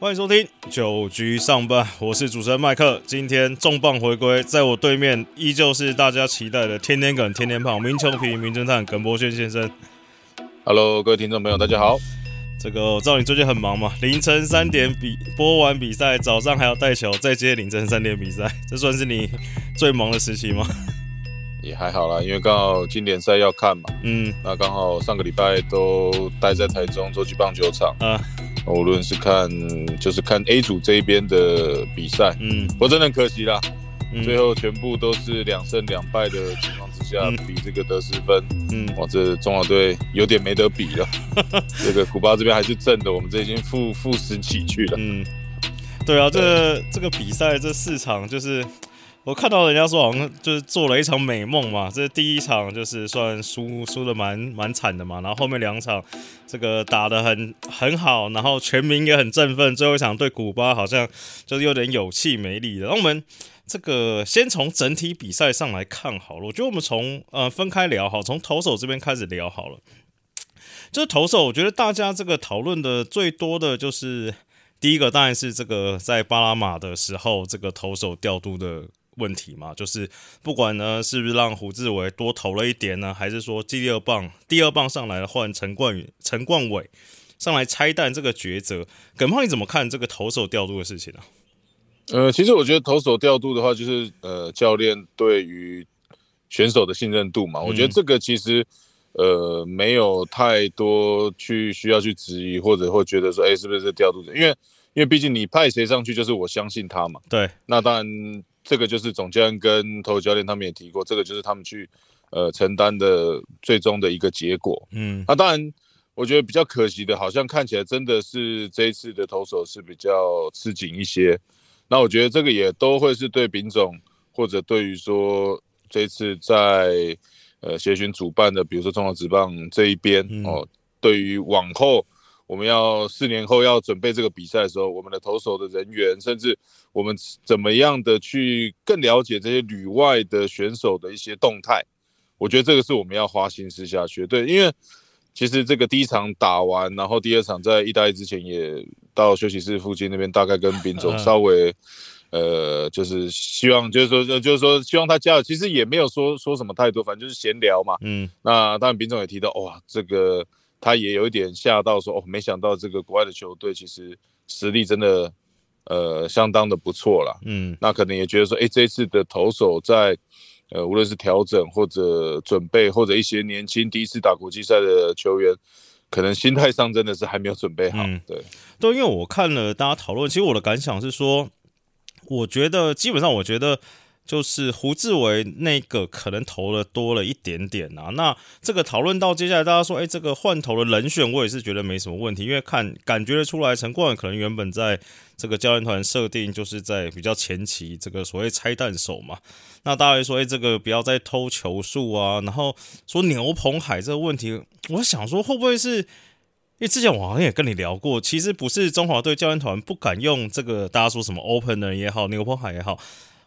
欢迎收听九局上班，我是主持人麦克。今天重磅回归，在我对面依旧是大家期待的天天梗、天天胖、名球皮、名侦探耿博轩先生。Hello，各位听众朋友，大家好。这个我知道你最近很忙嘛，凌晨三点比播完比赛，早上还要带球，再接凌晨三点比赛，这算是你最忙的时期吗？也还好啦，因为刚好经典赛要看嘛，嗯那刚好上个礼拜都待在台中洲际棒球场，啊无论是看就是看 A 组这一边的比赛，嗯我真的很可惜啦，嗯最后全部都是两胜两败的情况之下嗯比这个得失分，嗯哇，这中华队有点没得比了。这个古巴这边还是正的，我们这已经负负十几去了。嗯，对啊，这个这个比赛这四场就是。我看到人家说好像就是做了一场美梦嘛，这第一场就是算输输的蛮蛮惨的嘛，然后后面两场这个打的很很好，然后全民也很振奋，最后一场对古巴好像就是有点有气没力的。那我们这个先从整体比赛上来看好了，我觉得我们从呃分开聊好，从投手这边开始聊好了。就是投手，我觉得大家这个讨论的最多的就是第一个，当然是这个在巴拉马的时候，这个投手调度的问题嘛，就是不管呢是不是让胡志伟多投了一点呢，还是说第二棒第二棒上来换陈冠宇、陈冠伟上来拆弹这个抉择，耿胖你怎么看这个投手调度的事情啊？呃，其实我觉得投手调度的话，就是呃，教练对于选手的信任度嘛，我觉得这个其实呃没有太多去需要去质疑，或者会觉得说，哎，是不是这调度者？因为因为毕竟你派谁上去，就是我相信他嘛。对，那当然，这个就是总教练跟投手教练他们也提过，这个就是他们去呃承担的最终的一个结果。嗯那当然，我觉得比较可惜的，好像看起来真的是这一次的投手是比较吃紧一些。那我觉得这个也都会是对丙总或者对于说这次在呃协巡主办的，比如说中华职棒这一边、嗯哦，对于往后我们要四年后要准备这个比赛的时候，我们的投手的人员，甚至我们怎么样的去更了解这些旅外的选手的一些动态，我觉得这个是我们要花心思下去的。对，因为其实这个第一场打完，然后第二场在意大利之前也到休息室附近那边，大概跟丙总嗯稍微。呃，就是希望，就是说，就是说，希望他加油。其实也没有说说什么太多，反正就是闲聊嘛。嗯那当然，丙总也提到，哇，这个他也有一点吓到说，哦，没想到这个国外的球队其实实力真的呃相当的不错啦。嗯那可能也觉得说，哎，这一次的投手在呃无论是调整或者准备，或者一些年轻第一次打国际赛的球员，可能心态上真的是还没有准备好。嗯对，对，因为我看了大家讨论，其实我的感想是说，我觉得基本上，我觉得就是胡志伟那个可能投的多了一点点啊。那这个讨论到接下来，大家说，哎，这个换投的人选，我也是觉得没什么问题，因为看感觉得出来，陈冠可能原本在这个教练团设定就是在比较前期这个所谓拆弹手嘛。那大家说，哎，这个不要再偷球数啊，然后说牛棚海这个问题，我想说会不会是？因为之前我好像也跟你聊过，其实不是中华队教练团不敢用这个，大家说什么 opener 也好，牛棚海也好，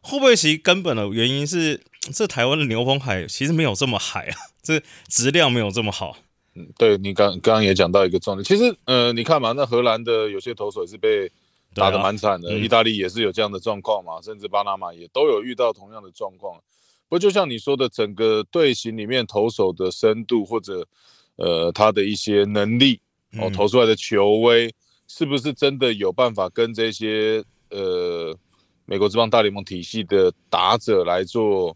会不会其实根本的原因是 这台湾的牛棚海其实没有这么海啊，这质量没有这么好。嗯，对你刚刚刚也讲到一个重点，其实呃，你看嘛，那荷兰的有些投手也是被打得蛮惨的，啊嗯意大利也是有这样的状况嘛，甚至巴拿马也都有遇到同样的状况。不过就像你说的，整个队形里面投手的深度或者呃他的一些能力哦，嗯投出来的球威是不是真的有办法跟这些呃美国职棒大联盟体系的打者来做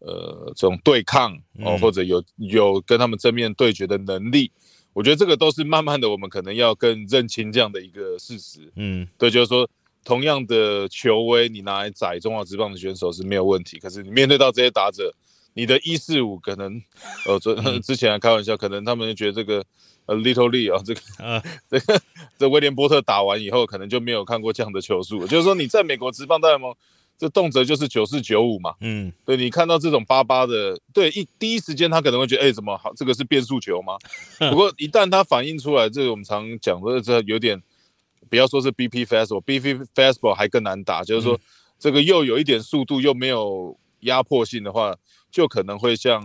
呃这种对抗哦，嗯或者有有跟他们正面对决的能力？我觉得这个都是慢慢的，我们可能要更认清这样的一个事实。嗯对，就是说，同样的球威，你拿来宰中华职棒的选手是没有问题，可是你面对到这些打者，你的一四五可能，呃，昨 之前还开玩笑，可能他们就觉得这个呃 Little Lee 啊，这个呃 这个这威廉波特打完以后，可能就没有看过这样的球速，就是说你在美国职棒大联盟，这动辄就是九四九五嘛，嗯。对你看到这种八八的，对一第一时间他可能会觉得，哎、怎么好？这个是变速球吗？不过一旦他反映出来，这个我们常讲的这有点，不要说是 BP fastball，BP fastball 还更难打，就是说这个又有一点速度，又没有压迫性的话，就可能会像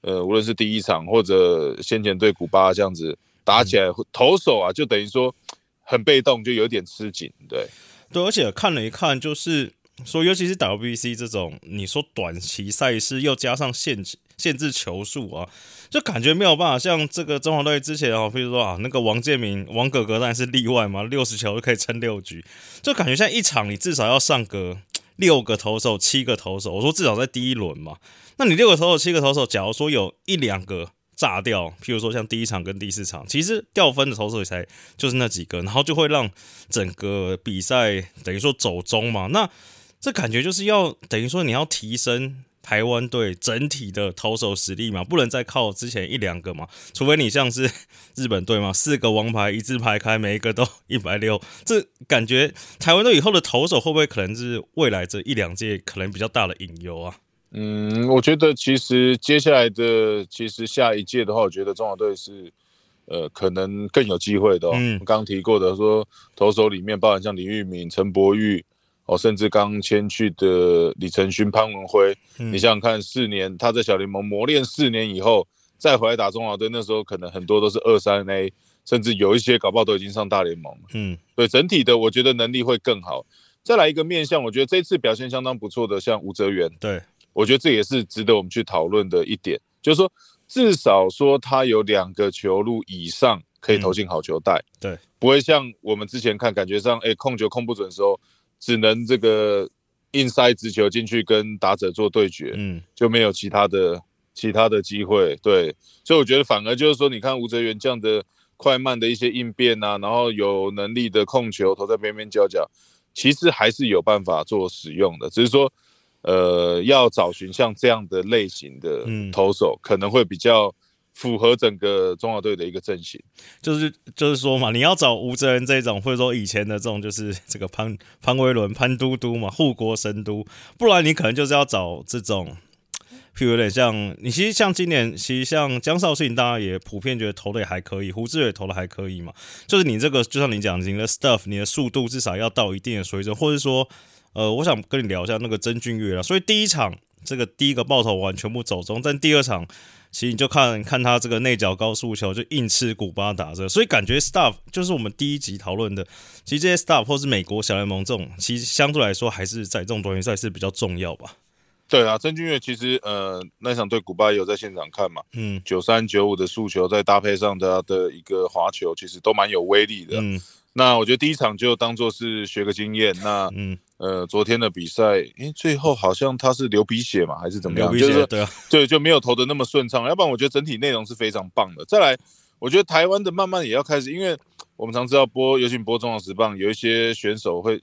呃，无论是第一场或者先前对古巴这样子打起来，投手啊，就等于说很被动，就有点吃紧。对，对，而且看了一看，就是说，尤其是 WBC 这种，你说短期赛事又加上限制限制球数啊，就感觉没有办法像这个中华队之前啊，比如说啊，那个王建民王哥哥当然是例外嘛，六十球就可以撑六局，就感觉像一场你至少要上个六个投手、七个投手，我说至少在第一轮嘛，那你六个投手、七个投手，假如说有一两个。炸掉，譬如说像第一场跟第四场，其实掉分的投手也才就是那几个，然后就会让整个比赛等于说走中嘛。那这感觉就是要等于说你要提升台湾队整体的投手实力嘛，不能再靠之前一两个嘛，除非你像是日本队嘛，四个王牌一字排开，每一个都一百六，这感觉台湾队以后的投手会不会可能是未来这一两届可能比较大的隐忧啊？嗯，我觉得其实接下来的，其实下一届的话，我觉得中华队是，呃，可能更有机会的。嗯，刚提过的说，投手里面包含像李玉敏、陈柏宇，哦，甚至刚签去的李承勋、潘文辉，你想想看，四年他在小联盟磨练四年以后，再回来打中华队，那时候可能很多都是二三 A，甚至有一些搞不好都已经上大联盟了。嗯，对，整体的我觉得能力会更好。再来一个面向，我觉得这次表现相当不错的，像吴泽源，对。我觉得这也是值得我们去讨论的一点，就是说，至少说他有两个球路以上可以投进好球带，对，不会像我们之前看感觉上，哎，控球控不准的时候，只能这个硬塞直球进去跟打者做对决，嗯，就没有其他的其他的机会，对，所以我觉得反而就是说，你看吴哲源这样的快慢的一些应变啊，然后有能力的控球投在边边角角，其实还是有办法做使用的，只是说。呃，要找寻像这样的类型的投手，可能会比较符合整个中华队的一个阵型。就是就是说嘛，你要找吴哲仁这种，或者说以前的这种，就是这个潘潘威伦、潘嘟嘟嘛，护国神都。不然你可能就是要找这种，譬如有点像你，其实像今年，其实像江少信，大家也普遍觉得投的也还可以，胡志伟投的还可以嘛。就是你这个，就像你讲，你的 stuff，你的速度至少要到一定的水准，或者说。呃，我想跟你聊一下那个曾俊岳啦。所以第一场这个第一个爆头完全部走中，但第二场其实你就看看他这个内角高速球就硬吃古巴打着，所以感觉 staff 就是我们第一集讨论的，其实这些 staff 或是美国小联盟这种，其实相对来说还是在这种短决赛是比较重要吧。对啊，曾俊岳其实呃那场对古巴也有在现场看嘛，嗯，九三九五的速球再搭配上他的一个滑球，其实都蛮有威力的。嗯，那我觉得第一场就当做是学个经验。那嗯。呃，昨天的比赛，因最后好像他是流鼻血嘛，还是怎么样？就是对啊，对，就没有投的那么顺畅。要不然，我觉得整体内容是非常棒的。再来，我觉得台湾的慢慢也要开始，因为我们常知道播，尤其播中华职棒，有一些选手会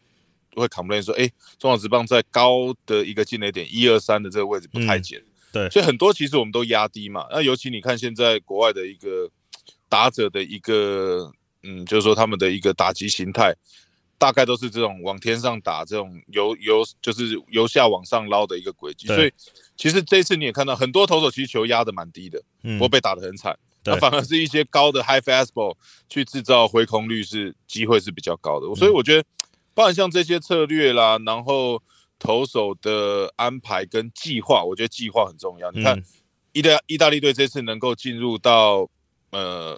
会 complain 说，哎，中华职棒在高的一个进垒点一二三的这个位置不太减。对，所以很多其实我们都压低嘛。那尤其你看现在国外的一个打者的一个，嗯，就是说他们的一个打击形态。大概都是这种往天上打，这种由由就是由下往上捞的一个轨迹，所以其实这次你也看到很多投手其实球压的蛮低的，不过被打的很惨，那反而是一些高的 high fastball 去制造回空率是机会是比较高的，所以我觉得，包含像这些策略啦，然后投手的安排跟计划，我觉得计划很重要。你看，意大意大利队这次能够进入到呃。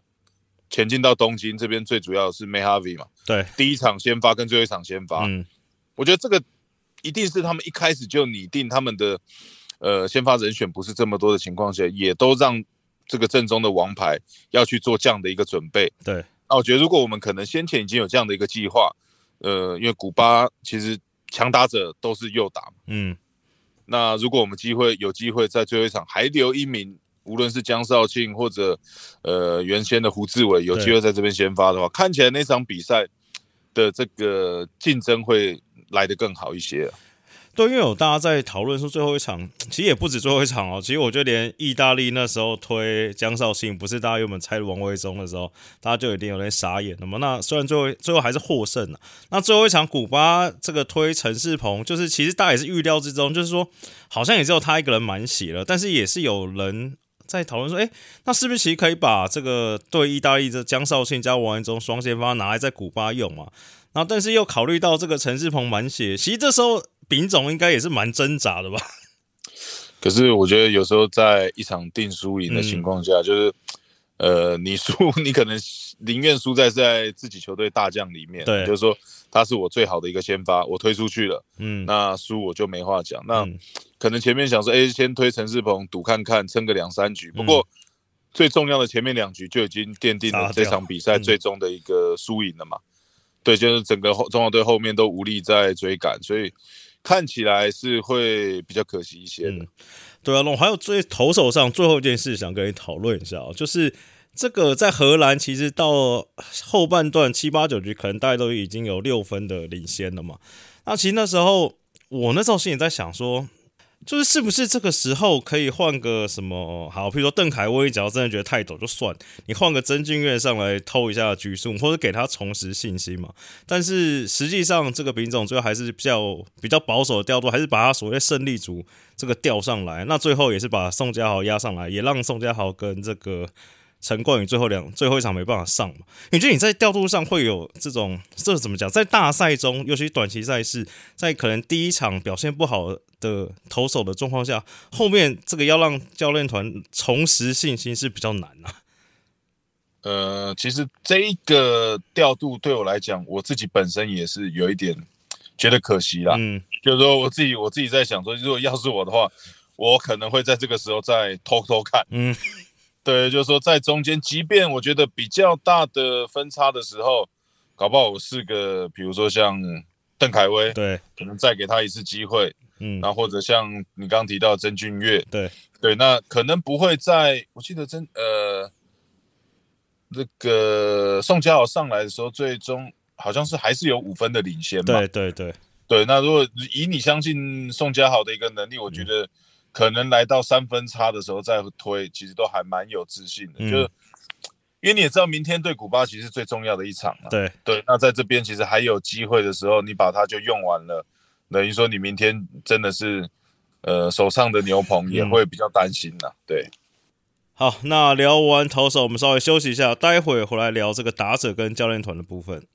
前进到东京这边，最主要是 May Harvey 嘛，对，第一场先发跟最后一场先发，嗯，我觉得这个一定是他们一开始就拟定他们的呃先发人选不是这么多的情况下，也都让这个正中的王牌要去做这样的一个准备，对，那我觉得如果我们可能先前已经有这样的一个计划，呃，因为古巴其实强打者都是右打，嗯，那如果我们机会有机会在最后一场还留一名。无论是江少庆或者呃原先的胡志伟有机会在这边先发的话，看起来那场比赛的这个竞争会来得更好一些。对，因为有大家在讨论说最后一场，其实也不止最后一场哦。其实我觉得连意大利那时候推江少庆，不是大家原本猜王威忠的时候，大家就已经有点傻眼了嘛。那虽然最后最后还是获胜了，那最后一场古巴这个推陈世鹏，就是其实大家也是预料之中，就是说好像也只有他一个人满血了，但是也是有人。在讨论说，哎，那是不是其实可以把这个对意大利的江少庆加王安忠双先发拿来在古巴用嘛？然后，但是又考虑到这个陈世鹏满血，其实这时候丙总应该也是蛮挣扎的吧？可是我觉得有时候在一场定输赢的情况下，就是呃，你输，你可能宁愿输在在自己球队大将里面，对就是说他是我最好的一个先发，我推出去了，嗯，那输我就没话讲。那嗯可能前面想说，哎，先推陈世鹏赌看看，撑个两三局。不嗯过最重要的前面两局就已经奠定了这场比赛嗯最终的一个输赢了嘛。对，就是整个后中华队后面都无力在追赶，所以看起来是会比较可惜一些的。嗯对啊，那我还有最投手上最后一件事想跟你讨论一下哦，就是这个在荷兰其实到后半段七八九局，可能大家都已经有六分的领先了嘛。那其实那时候我那时候心里在想说，就是是不是这个时候可以换个什么好，譬如说邓凯威，只要真的觉得太陡就算，你换个曾俊岳上来偷一下局数，或者给他重拾信心嘛。但是实际上这个品种最后还是比较比较保守的调度，还是把他所谓胜利组这个调上来。那最后也是把宋家豪压上来，也让宋家豪跟这个陈冠宇最后两最后一场没办法上嘛。你觉得你在调度上会有这种这怎么讲？在大赛中，尤其短期赛事，在可能第一场表现不好的投手的状况下，后面这个要让教练团重拾信心是比较难啊。呃，其实这一个调度对我来讲，我自己本身也是有一点觉得可惜啦。嗯就是说我自己我自己在想说，如果要是我的话，我可能会在这个时候再偷偷看。嗯对，就是说在中间，即便我觉得比较大的分差的时候，搞不好我是个，比如说像邓凯威，对，可能再给他一次机会，嗯。然后或者像你刚刚提到的曾俊岳，对。对，那可能不会在，我记得曾呃那个宋佳豪上来的时候，最终好像是还是有五分的领先嘛，对对对，对，那如果以你相信宋佳豪的一个能力，我觉得可能来到三分差的时候再推，其实都还蛮有自信的。嗯就是因为你也知道，明天对古巴其实最重要的一场嘛。对对，那在这边其实还有机会的时候，你把它就用完了，等于说你明天真的是呃手上的牛棚也会比较担心呐、对，好，那聊完投手，我们稍微休息一下，待会回来聊这个打者跟教练团的部分。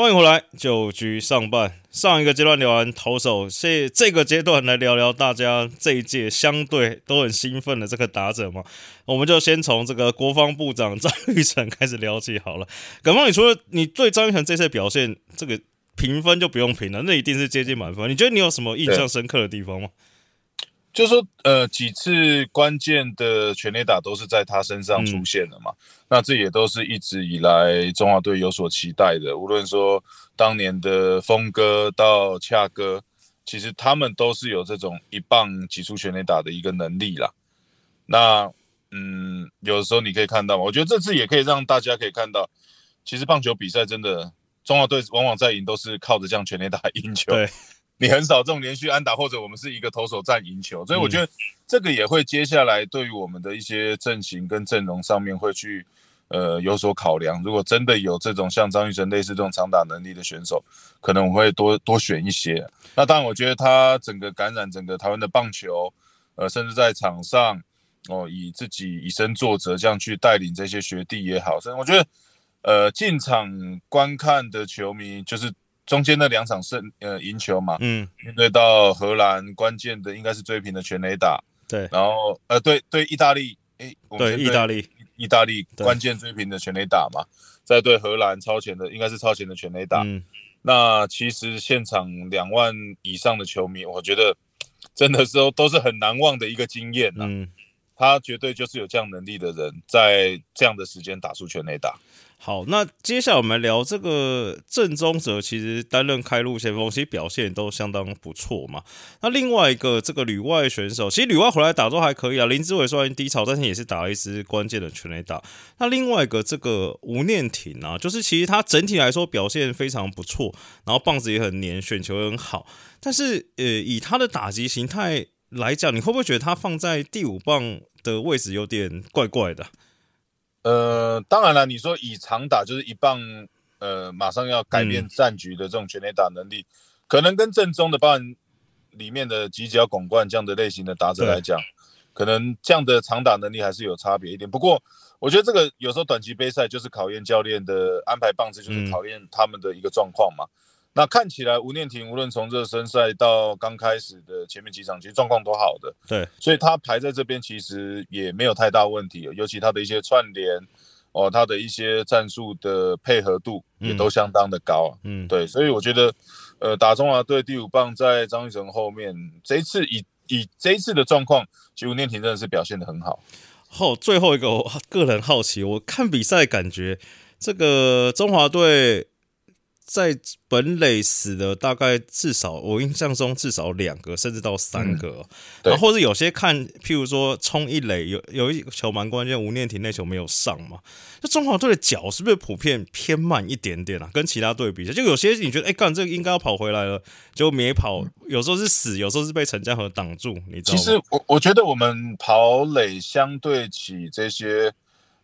欢迎回来，九局上半，上一个阶段聊完投手，这这个阶段来聊聊大家这一届相对都很兴奋的这个打者嘛。我们就先从这个国防部长张玉成开始聊起好了。感冒，你除了你对张玉成这次表现，这个评分就不用评了，那一定是接近满分。你觉得你有什么印象深刻的地方吗？就是说呃几次关键的全垒打都是在他身上出现的嘛，那这也都是一直以来中华队有所期待的。无论说当年的峰哥到恰哥，其实他们都是有这种一棒击出全垒打的一个能力啦。那嗯，有的时候你可以看到嘛，我觉得这次也可以让大家可以看到，其实棒球比赛真的中华队往往在赢都是靠着这样全垒打赢球。对，你很少这种连续安打，或者我们是一个投手战赢球，所以我觉得这个也会接下来对于我们的一些阵型跟阵容上面会去呃有所考量。如果真的有这种像张玉成类似这种长打能力的选手，可能我会多多选一些。那当然，我觉得他整个感染整个台湾的棒球，呃，甚至在场上哦，以自己以身作则这样去带领这些学弟也好，甚至我觉得呃进场观看的球迷就是。中间那两场胜呃赢球嘛，嗯，面对到荷兰关键的应该是追平的全垒打，对。然后呃对对意大利，诶，对，意大利，意大利关键追平的全垒打嘛，再对荷兰超前的应该是超前的全垒打。嗯，那其实现场两万以上的球迷，我觉得真的是都都是很难忘的一个经验呐、嗯，他绝对就是有这样能力的人，在这样的时间打出全垒打。好，那接下来我们聊这个郑宗哲，其实担任开路先锋，其实表现都相当不错嘛。那另外一个这个旅外选手，其实旅外回来打都还可以啊。林志伟虽然低潮，但是也是打了一支关键的全垒打。那另外一个这个吴念挺啊，就是其实他整体来说表现非常不错，然后棒子也很黏，选球也很好。但是呃，以他的打击形态来讲，你会不会觉得他放在第五棒的位置有点怪怪的？呃，当然了，你说以长打就是一棒，呃，马上要改变战局的这种全垒打能力，可能跟正宗的棒里面的犄角拱冠这样的类型的打者来讲，可能这样的长打能力还是有差别一点。不过，我觉得这个有时候短期杯赛就是考验教练的安排棒次，就是考验他们的一个状况嘛。那看起来吴念婷无论从热身赛到刚开始的前面几场，其实状况都好的。对，所以他排在这边其实也没有太大问题，尤其他的一些串联哦，他的一些战术的配合度也都相当的高。嗯，对，所以我觉得，呃，打中华队第五棒在张玉成后面，这一次以以这一次的状况，其实吴念婷真的是表现的很好。后最后一个，我个人好奇，我看比赛感觉这个中华队。在本垒死的大概至少，我印象中至少两个，甚至到三个。然后或者有些看，譬如说冲一垒，有有一球蛮关键，吴念婷那球没有上嘛。那中华队的脚是不是普遍偏慢一点点啊？跟其他队比，就有些你觉得，哎，干这个应该要跑回来了，结果没跑。有时候是死，有时候是被陈江河挡住。你知道其实我我觉得我们跑垒相对起这些。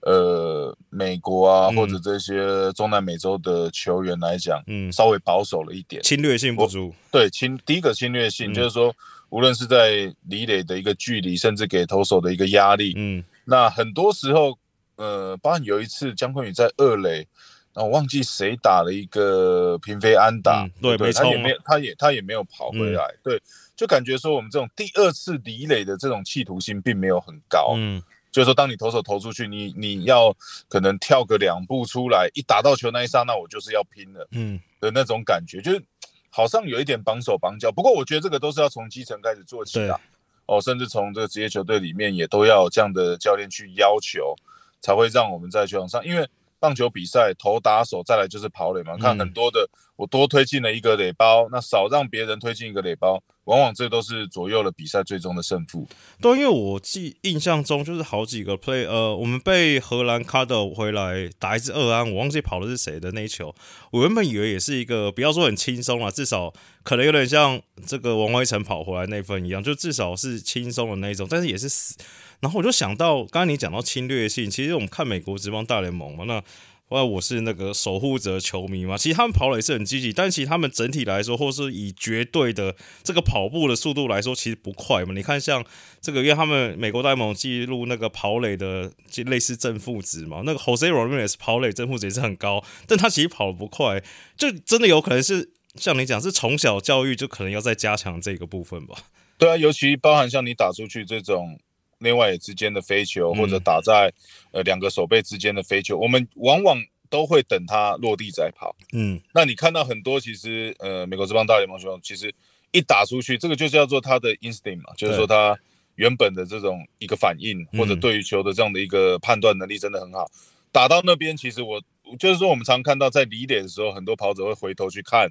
呃，美国啊，或者这些中南美洲的球员来讲，嗯，稍微保守了一点，侵略性不足。对，侵第一个侵略性就是说，无论是在离垒的一个距离，甚至给投手的一个压力，嗯，那很多时候，呃，包括有一次姜昆宇在二垒，然后忘记谁打了一个平飞安打，对，他也没有，他也他也没有跑回来，对，就感觉说我们这种第二次离垒的这种企图心并没有很高，嗯。就是说，当你投手投出去，你你要可能跳个两步出来，一打到球那一刹那，我就是要拼了，嗯的那种感觉，就是好像有一点绑手绑脚。不过我觉得这个都是要从基层开始做起的，哦，甚至从这个职业球队里面也都要这样的教练去要求，才会让我们在球场上，因为。棒球比赛投打手，再来就是跑垒嘛。看很多的，我多推进了一个垒包，那少让别人推进一个垒包，往往这都是左右了比赛最终的胜负。对，因为我记印象中就是好几个 play，呃，我们被荷兰卡德回来打一支二安，我忘记跑的是谁的那一球。我原本以为也是一个，不要说很轻松了，至少可能有点像这个王威成跑回来那份一样，就至少是轻松的那一种，但是也是死。然后我就想到，刚刚你讲到侵略性，其实我们看美国职棒大联盟嘛，那后来我是那个守护者球迷嘛，其实他们跑垒是很积极，但其实他们整体来说，或是以绝对的这个跑步的速度来说，其实不快嘛。你看像这个，因为他们美国大联盟记录那个跑垒的就类似正负值嘛，那个 Jose Ramirez 跑垒正负值也是很高，但他其实跑的不快，就真的有可能是像你讲，是从小教育就可能要再加强这个部分吧。对啊，尤其包含像你打出去这种。内外野之间的飞球，或者打在呃两个手背之间的飞球，我们往往都会等它落地再跑。嗯，那你看到很多其实呃美国这帮大联盟球，其实一打出去，这个就叫做他的 instinct 嘛，就是说他原本的这种一个反应，或者对于球的这样的一个判断能力真的很好。打到那边，其实我就是说我们常看到在离点的时候，很多跑者会回头去看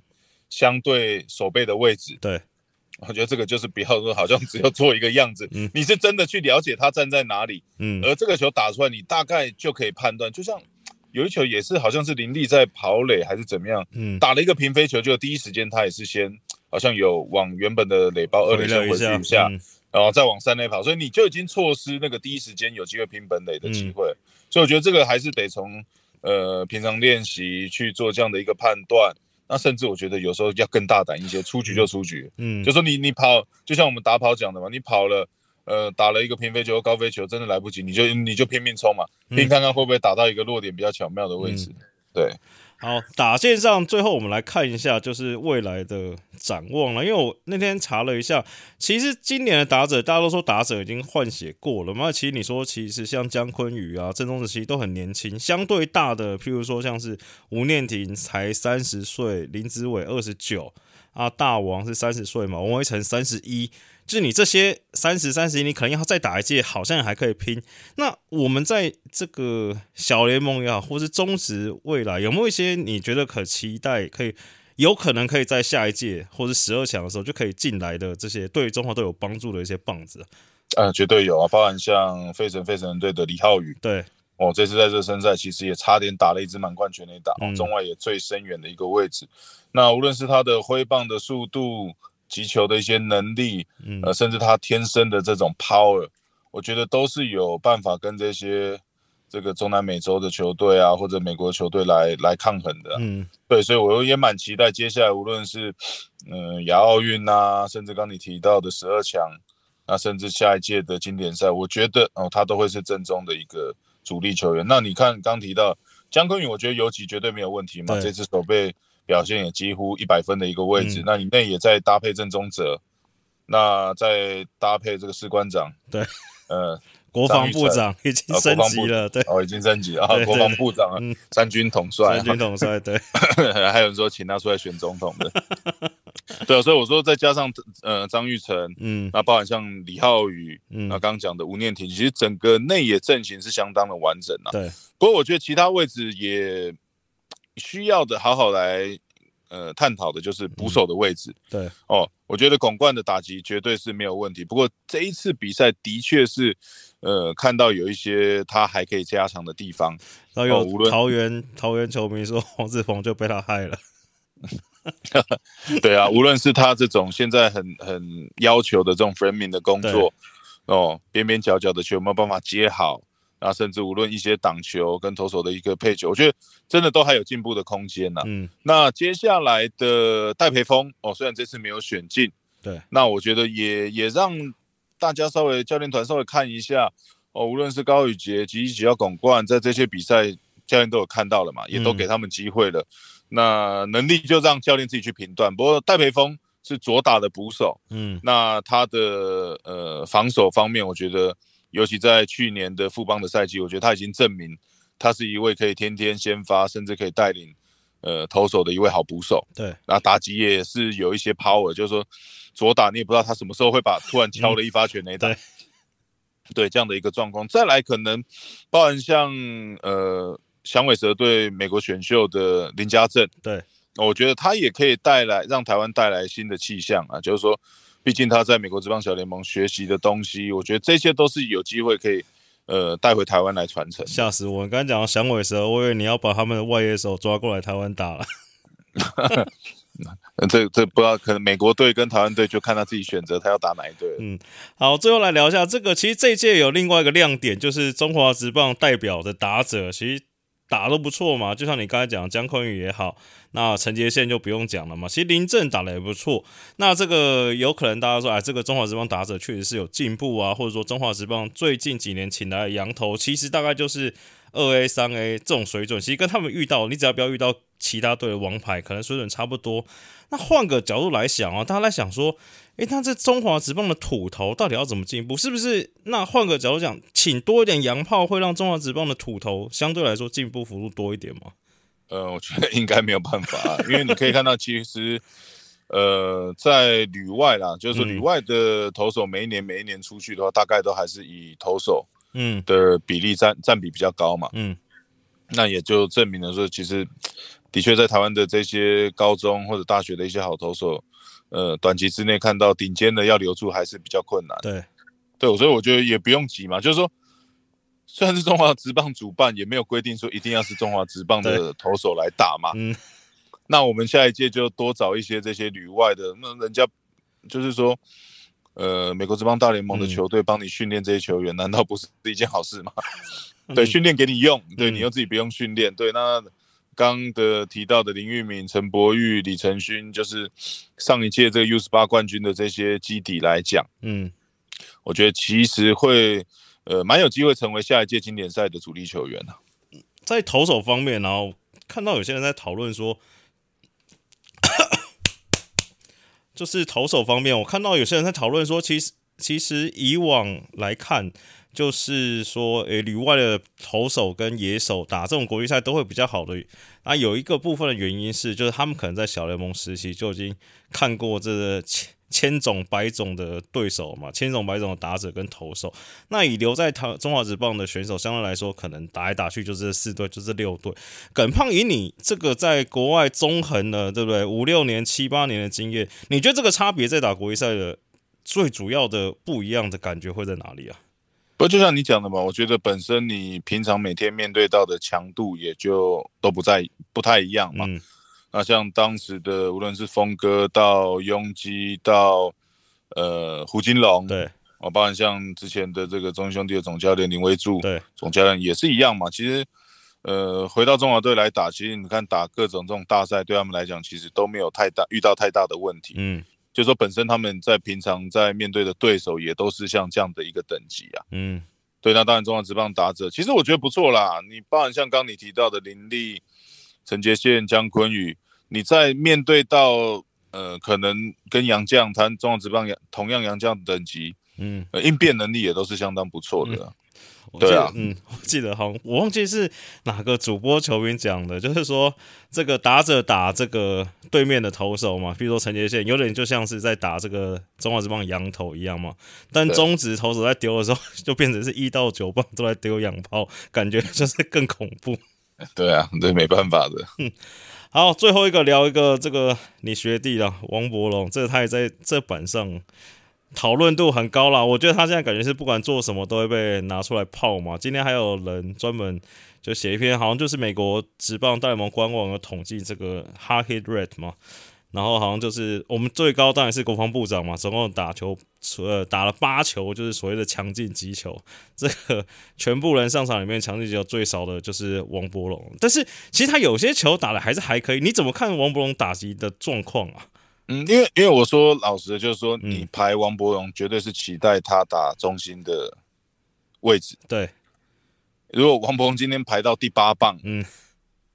相对手背的位置。对。我觉得这个就是不要说，好像只要做一个样子，你是真的去了解他站在哪里，嗯，而这个球打出来，你大概就可以判断。就像有一球也是，好像是林立在跑垒还是怎么样，嗯，打了一个平飞球，就第一时间他也是先好像有往原本的垒包二垒线回去一下，然后再往三垒跑，所以你就已经错失那个第一时间有机会拼本垒的机会。所以我觉得这个还是得从呃平常练习去做这样的一个判断。那甚至我觉得有时候要更大胆一些，出局就出局。嗯，就说你你跑，就像我们打跑讲的嘛，你跑了，呃，打了一个平飞球、高飞球，真的来不及，你就你就拼命冲嘛，拼看看会不会打到一个落点比较巧妙的位置。对。好，打线上最后我们来看一下，就是未来的展望了。因为我那天查了一下，其实今年的打者，大家都说打者已经换血过了嘛。其实你说，其实像姜昆宇啊、郑宗子其实都很年轻，相对大的，譬如说像是吴念婷才三十岁，林子伟二十九。啊，大王是三十岁嘛，王威成三十一，就是你这些三十三十一，你可能要再打一届，好像还可以拼。那我们在这个小联盟也好，或是中职未来，有没有一些你觉得可期待，可以有可能可以在下一届或是十二强的时候就可以进来的这些对中华队有帮助的一些棒子？啊，绝对有啊，包含像费城费城队的李浩宇，对。哦，这次在热身赛其实也差点打了一支满贯全垒打，中外也最深远的一个位置。那无论是他的挥棒的速度、击球的一些能力，呃，甚至他天生的这种 power，我觉得都是有办法跟这些这个中南美洲的球队啊，或者美国球队来来抗衡的。嗯，对，所以我也蛮期待接下来无论是嗯亚奥运啊，甚至刚你提到的十二强，那甚至下一届的经典赛，我觉得哦，他都会是正宗的一个。主力球员，那你看刚提到姜昆宇，我觉得游击绝对没有问题嘛。这次手背表现也几乎一百分的一个位置。嗯那你内也在搭配郑中哲，那再搭配这个士官长，对，呃，国防部长已经啊升级了，对，哦，已经升级了，国防部长啊嗯，三军统帅三，军统帅，对，还有人说请他出来选总统的，对啊，所以我说再加上呃张玉成，嗯那包含像李浩宇，嗯那，刚刚讲的吴念婷，其实整个内野阵型是相当的完整啊。对，不过我觉得其他位置也需要的好好来呃探讨的，就是捕手的位置、对，哦。我觉得巩冠的打击绝对是没有问题，不过这一次比赛的确是呃看到有一些他还可以加强的地方。然后哦无论有桃园桃园球迷说黄志鹏就被他害了，对啊，无论是他这种现在很很要求的这种 framing 的工作，哦，边边角角的球有没有办法接好，然后甚至无论一些挡球跟投手的一个配球，我觉得真的都还有进步的空间呐、嗯，那接下来的戴培峰哦，虽然这次没有选进，对，那我觉得也也让大家稍微教练团稍微看一下哦，无论是高宇杰、吉吉吉要巩冠，在这些比赛教练都有看到了嘛，也都嗯给他们机会了。那能力就让教练自己去评断。不过戴培峰是左打的捕手，嗯，那他的呃防守方面，我觉得尤其在去年的富邦的赛季，我觉得他已经证明他是一位可以天天先发，甚至可以带领呃投手的一位好捕手。对，那打击也是有一些 power，就是说左打你也不知道他什么时候会把 突然敲了一发全垒打。对对这样的一个状况，再来可能包含像呃响尾蛇对美国选秀的林家正，对，我觉得他也可以带来让台湾带来新的气象啊，就是说，毕竟他在美国职棒小联盟学习的东西，我觉得这些都是有机会可以呃带回台湾来传承。吓死我！你刚才讲到响尾蛇，我以为你要把他们的外野手抓过来台湾打了。呃 这这不知道，可能美国队跟台湾队就看他自己选择他要打哪一队。嗯好，最后来聊一下这个。其实这一届有另外一个亮点，就是中华职棒代表的打者，其实打都不错嘛。就像你刚才讲，江坤宇也好，那陈杰宪就不用讲了嘛。其实林正打的也不错。那这个有可能大家说，哎，这个中华职棒打者确实是有进步啊，或者说中华职棒最近几年请来的羊头，其实大概就是二 A、三 A 这种水准。其实跟他们遇到，你只要不要遇到其他队的王牌，可能水准差不多。那换个角度来想啊，大家在想说，诶，那这中华职棒的土头到底要怎么进步？是不是？那换个角度讲，请多一点洋炮，会让中华职棒的土头相对来说进步幅度多一点吗？呃，我觉得应该没有办法啊，因为你可以看到，其实呃，在旅外啦，就是旅外的投手每一年每一年出去的话，大概都还是以投手嗯的比例占占比比较高嘛。嗯那也就证明了说，其实的确在台湾的这些高中或者大学的一些好投手，呃，短期之内看到顶尖的要留住还是比较困难。对，对，所以我觉得也不用急嘛，就是说，虽然是中华职棒主办，也没有规定说一定要是中华职棒的投手来打嘛。嗯那我们下一届就多找一些这些旅外的，那人家就是说，呃，美国职棒大联盟的嗯球队帮你训练这些球员，难道不是一件好事吗？对，训练给你用，对嗯你又自己不用训练。对，那刚的提到的林玉敏、陈柏宇、李承勋，就是上一届这个 U 十八冠军的这些基底来讲，嗯，我觉得其实会呃蛮有机会成为下一届经典赛的主力球员啊。在投手方面，然后看到有些人在讨论说，就是投手方面，我看到有些人在讨论说，其实其实以往来看，就是说，诶，旅外的投手跟野手打这种国际赛都会比较好的。啊，有一个部分的原因是，就是他们可能在小联盟时期就已经看过这个千千种百种的对手嘛，千种百种的打者跟投手。那以留在台中华职棒的选手相对来说，可能打来打去就是四队，就是六队。耿胖，以你这个在国外纵横了，对不对？五六年、七八年的经验，你觉得这个差别在打国际赛的最主要的不一样的感觉会在哪里啊？不就像你讲的嘛，我觉得本身你平常每天面对到的强度也就都不在不太一样嘛。嗯那像当时的无论是峰哥到拥基到呃胡金龙，对哦，包含像之前的这个中信兄弟的总教练林威柱，对，总教练也是一样嘛。其实呃回到中华队来打，其实你看打各种这种大赛，对他们来讲其实都没有太大遇到太大的问题。嗯就说本身他们在平常在面对的对手也都是像这样的一个等级啊。嗯对，那当然中华职棒打者，其实我觉得不错啦。你包含像刚你提到的林立、陈杰宪、江坤宇，你在面对到呃可能跟杨绛他中华职棒同样杨绛等级，嗯，呃应变能力也都是相当不错的。我记得对啊嗯，我记得好像我忘记是哪个主播球员讲的，就是说这个打者打这个对面的投手嘛，比如说陈杰宪，有点就像是在打这个中华之棒羊头一样嘛。但中职投手在丢的时候，就变成是一到九棒都在丢洋炮，感觉就是更恐怖。对啊，对，没办法的。好，最后一个聊一个这个你学弟了，王伯龙，这个他也在这板上讨论度很高啦。我觉得他现在感觉是不管做什么都会被拿出来泡嘛。今天还有人专门就写一篇，好像就是美国职棒大联盟官网有统计这个 hard hit rate 嘛，然后好像就是我们最高当然是国防部长嘛，总共打球呃打了八球，就是所谓的强劲击球。这个全部人上场里面强劲击球最少的就是王伯龙，但是其实他有些球打的还是还可以。你怎么看王伯龙打击的状况啊？嗯，因为因为我说老实的，就是说嗯。你排王博荣，绝对是期待他打中心的位置。对，如果王博荣今天排到第八棒，嗯，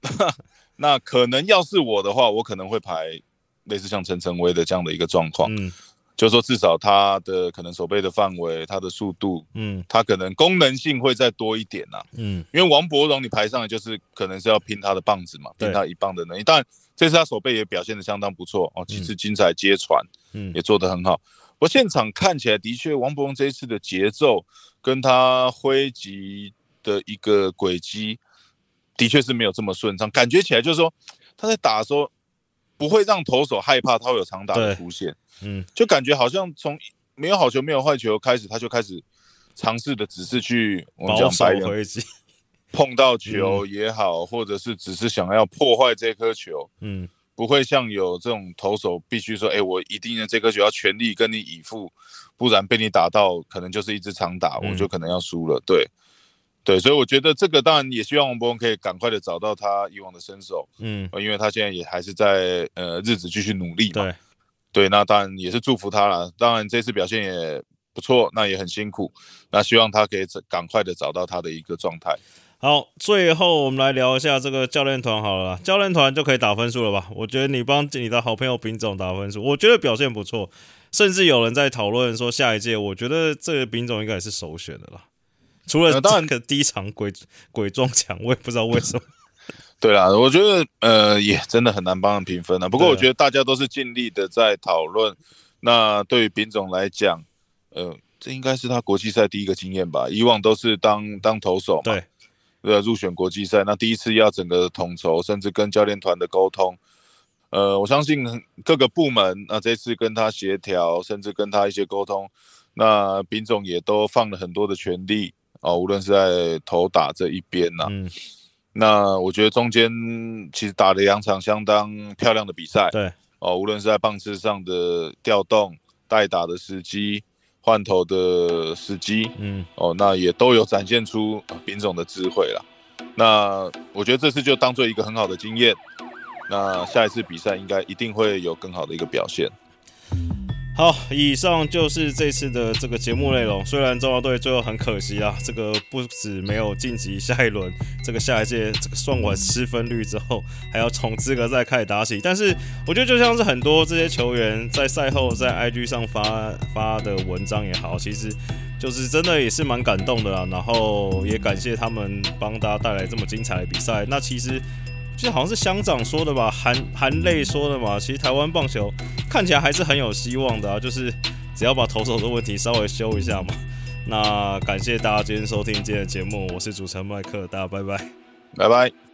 那可能要是我的话，我可能会排类似像陈晨威的这样的一个状况，嗯。就是说至少他的可能手背的范围、他的速度，嗯。他可能功能性会再多一点呐、嗯。因为王博荣你排上来就是可能是要拼他的棒子嘛，拼他一棒的能力。当然这次他手背也表现的相当不错哦，几次精彩接传。嗯也做得很好。不过现场看起来的确，王伯荣这一次的节奏跟他挥击的一个轨迹，的确是没有这么顺畅。感觉起来就是说，他在打的时候不会让投手害怕他会有长打的出现，嗯就感觉好像从没有好球没有坏球开始，他就开始尝试的只是去我们保守讲白人回击，碰到球也好，或者是只是想要破坏这颗球。嗯不会像有这种投手必须说，哎、我一定要这颗球要全力跟你以赴，不然被你打到，可能就是一支长打，嗯我就可能要输了。对，对，所以我觉得这个当然也希望王博文可以赶快的找到他以往的身手，嗯，呃因为他现在也还是在呃日子继续努力嘛。对，对，那当然也是祝福他了。当然这次表现也不错，那也很辛苦，那希望他可以赶快的找到他的一个状态。好，最后我们来聊一下这个教练团好了啦，教练团就可以打分数了吧？我觉得你帮你的好朋友丙总打分数，我觉得表现不错，甚至有人在讨论说下一届，我觉得这个丙总应该也是首选的啦。除了呃当个第一场鬼鬼撞墙，我也不知道为什么。对啦，我觉得呃也真的很难帮人评分啊。不过我觉得大家都是尽力的在讨论。那对于丙总来讲，呃，这应该是他国际赛第一个经验吧？以往都是当当投手嘛，对，呃，入选国际赛，那第一次要整个统筹，甚至跟教练团的沟通。呃，我相信各个部门，那这次跟他协调，甚至跟他一些沟通，那丙总也都放了很多的权力哦，无论是在投打这一边呐、嗯，那我觉得中间其实打了两场相当漂亮的比赛对，哦，无论是在棒次上的调动、代打的时机、换头的时机嗯，哦，那也都有展现出兵总的智慧了。那我觉得这次就当做一个很好的经验，那下一次比赛应该一定会有更好的一个表现。好，以上就是这次的这个节目内容。虽然中华队最后很可惜啊，这个不止没有晋级下一轮，这个下一届这个算完失分率之后，还要从资格赛开始打起。但是我觉得就像是很多这些球员在赛后在 IG 上发发的文章也好，其实就是真的也是蛮感动的啦。然后也感谢他们帮大家带来这么精彩的比赛。那其实。就好像是乡长说的吧，含含泪说的嘛。其实台湾棒球看起来还是很有希望的啊，就是只要把投手的问题稍微修一下嘛。那感谢大家今天收听今天的节目，我是主持人麦克，大家拜拜。拜拜。